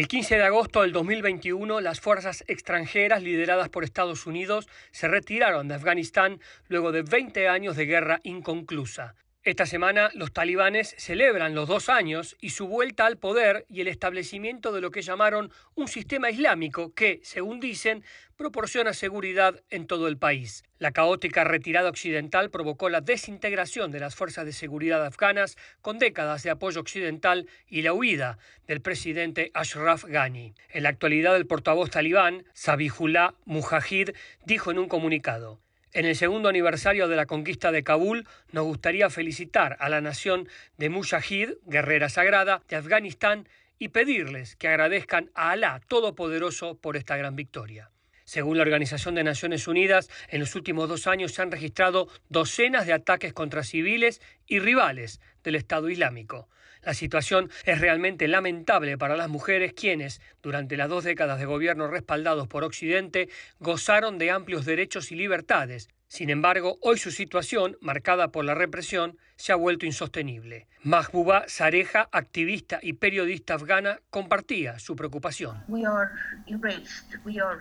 El 15 de agosto del 2021, las fuerzas extranjeras lideradas por Estados Unidos se retiraron de Afganistán luego de 20 años de guerra inconclusa. Esta semana los talibanes celebran los dos años y su vuelta al poder y el establecimiento de lo que llamaron un sistema islámico que, según dicen, proporciona seguridad en todo el país. La caótica retirada occidental provocó la desintegración de las fuerzas de seguridad afganas con décadas de apoyo occidental y la huida del presidente Ashraf Ghani. En la actualidad el portavoz talibán, Sabihullah Mujahid, dijo en un comunicado en el segundo aniversario de la conquista de Kabul, nos gustaría felicitar a la nación de Mujahid, guerrera sagrada, de Afganistán, y pedirles que agradezcan a Alá Todopoderoso por esta gran victoria. Según la Organización de Naciones Unidas, en los últimos dos años se han registrado docenas de ataques contra civiles y rivales del Estado Islámico. La situación es realmente lamentable para las mujeres quienes, durante las dos décadas de gobierno respaldados por Occidente, gozaron de amplios derechos y libertades, sin embargo, hoy su situación, marcada por la represión, se ha vuelto insostenible. Mahbuba Sareja, activista y periodista afgana, compartía su preocupación.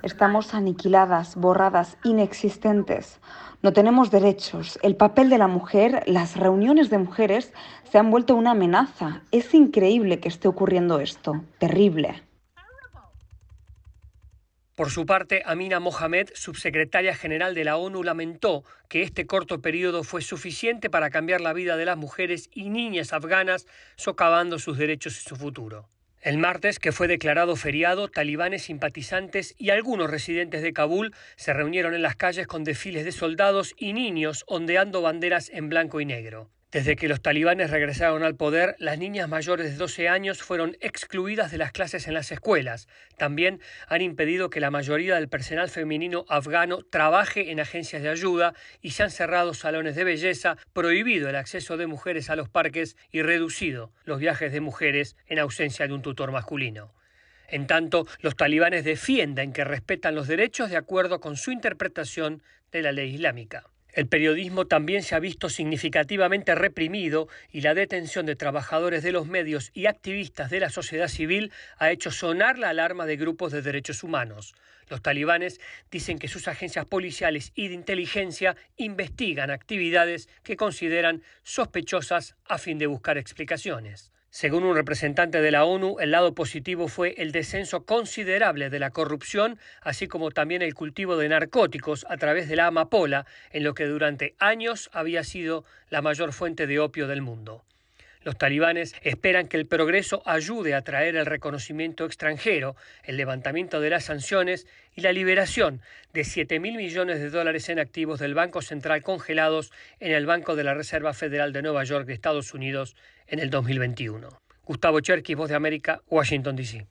Estamos aniquiladas, borradas, inexistentes. No tenemos derechos. El papel de la mujer, las reuniones de mujeres, se han vuelto una amenaza. Es increíble que esté ocurriendo esto. Terrible. Por su parte, Amina Mohamed, subsecretaria general de la ONU, lamentó que este corto periodo fue suficiente para cambiar la vida de las mujeres y niñas afganas, socavando sus derechos y su futuro. El martes, que fue declarado feriado, talibanes simpatizantes y algunos residentes de Kabul se reunieron en las calles con desfiles de soldados y niños ondeando banderas en blanco y negro. Desde que los talibanes regresaron al poder, las niñas mayores de 12 años fueron excluidas de las clases en las escuelas. También han impedido que la mayoría del personal femenino afgano trabaje en agencias de ayuda y se han cerrado salones de belleza, prohibido el acceso de mujeres a los parques y reducido los viajes de mujeres en ausencia de un tutor masculino. En tanto, los talibanes defienden que respetan los derechos de acuerdo con su interpretación de la ley islámica. El periodismo también se ha visto significativamente reprimido y la detención de trabajadores de los medios y activistas de la sociedad civil ha hecho sonar la alarma de grupos de derechos humanos. Los talibanes dicen que sus agencias policiales y de inteligencia investigan actividades que consideran sospechosas a fin de buscar explicaciones. Según un representante de la ONU, el lado positivo fue el descenso considerable de la corrupción, así como también el cultivo de narcóticos a través de la amapola, en lo que durante años había sido la mayor fuente de opio del mundo. Los talibanes esperan que el progreso ayude a traer el reconocimiento extranjero, el levantamiento de las sanciones y la liberación de 7 mil millones de dólares en activos del Banco Central congelados en el Banco de la Reserva Federal de Nueva York de Estados Unidos en el 2021. Gustavo Cherkis, Voz de América, Washington, D.C.